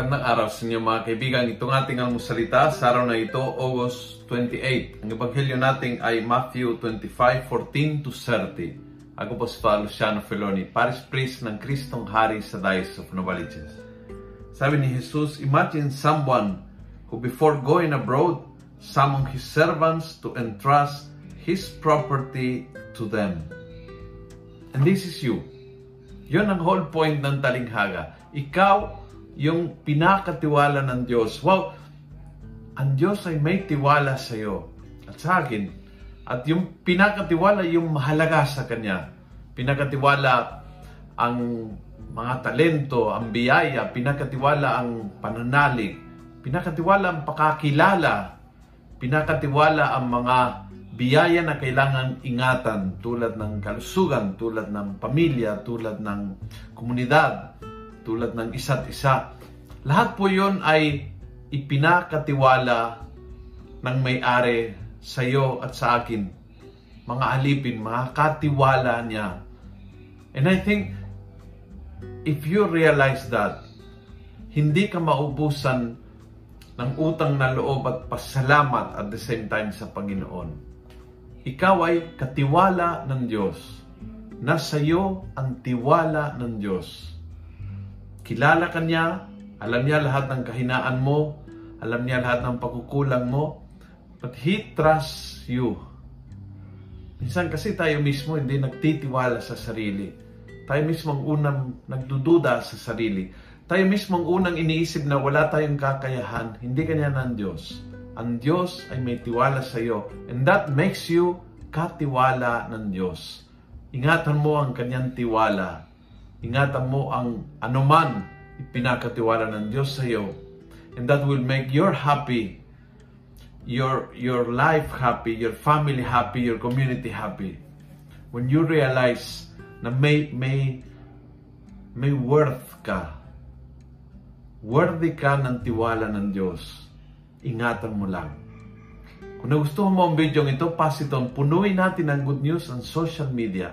Magandang araw sa inyo mga kaibigan. Itong ating almusalita sa araw na ito, August 28. Ang ebanghelyo natin ay Matthew 25, 14 to 30. Ako po si Father Luciano Feloni, Paris Priest ng Kristong Hari sa Diocese of Novaliches. Sabi ni Jesus, Imagine someone who before going abroad, summoned his servants to entrust his property to them. And this is you. Yun ang whole point ng talinghaga. Ikaw yung pinakatiwala ng Diyos. Wow! Ang Diyos ay may tiwala sa iyo at sa akin. At yung pinakatiwala, yung mahalaga sa Kanya. Pinakatiwala ang mga talento, ang biyaya, pinakatiwala ang pananalig, pinakatiwala ang pakakilala, pinakatiwala ang mga biyaya na kailangan ingatan tulad ng kalusugan, tulad ng pamilya, tulad ng komunidad, tulad ng isa't isa. Lahat po yon ay ipinakatiwala ng may-ari sa iyo at sa akin. Mga alipin, mga katiwala niya. And I think, if you realize that, hindi ka maubusan ng utang na loob at pasalamat at the same time sa Panginoon. Ikaw ay katiwala ng Diyos. Nasa iyo ang tiwala ng Diyos. Kilala ka niya, alam niya lahat ng kahinaan mo, alam niya lahat ng pagkukulang mo, but He trusts you. Minsan kasi tayo mismo hindi nagtitiwala sa sarili. Tayo mismo ang unang nagdududa sa sarili. Tayo mismo ang unang iniisip na wala tayong kakayahan, hindi kanya ng Diyos. Ang Diyos ay may tiwala sa iyo. And that makes you katiwala ng Diyos. Ingatan mo ang kanyang tiwala ingatan mo ang anuman ipinakatiwala ng Diyos sa iyo. And that will make your happy, your, your life happy, your family happy, your community happy. When you realize na may, may, may worth ka, worthy ka ng tiwala ng Diyos, ingatan mo lang. Kung nagustuhan mo ang video ito, pass it on. Punuin natin ang good news on social media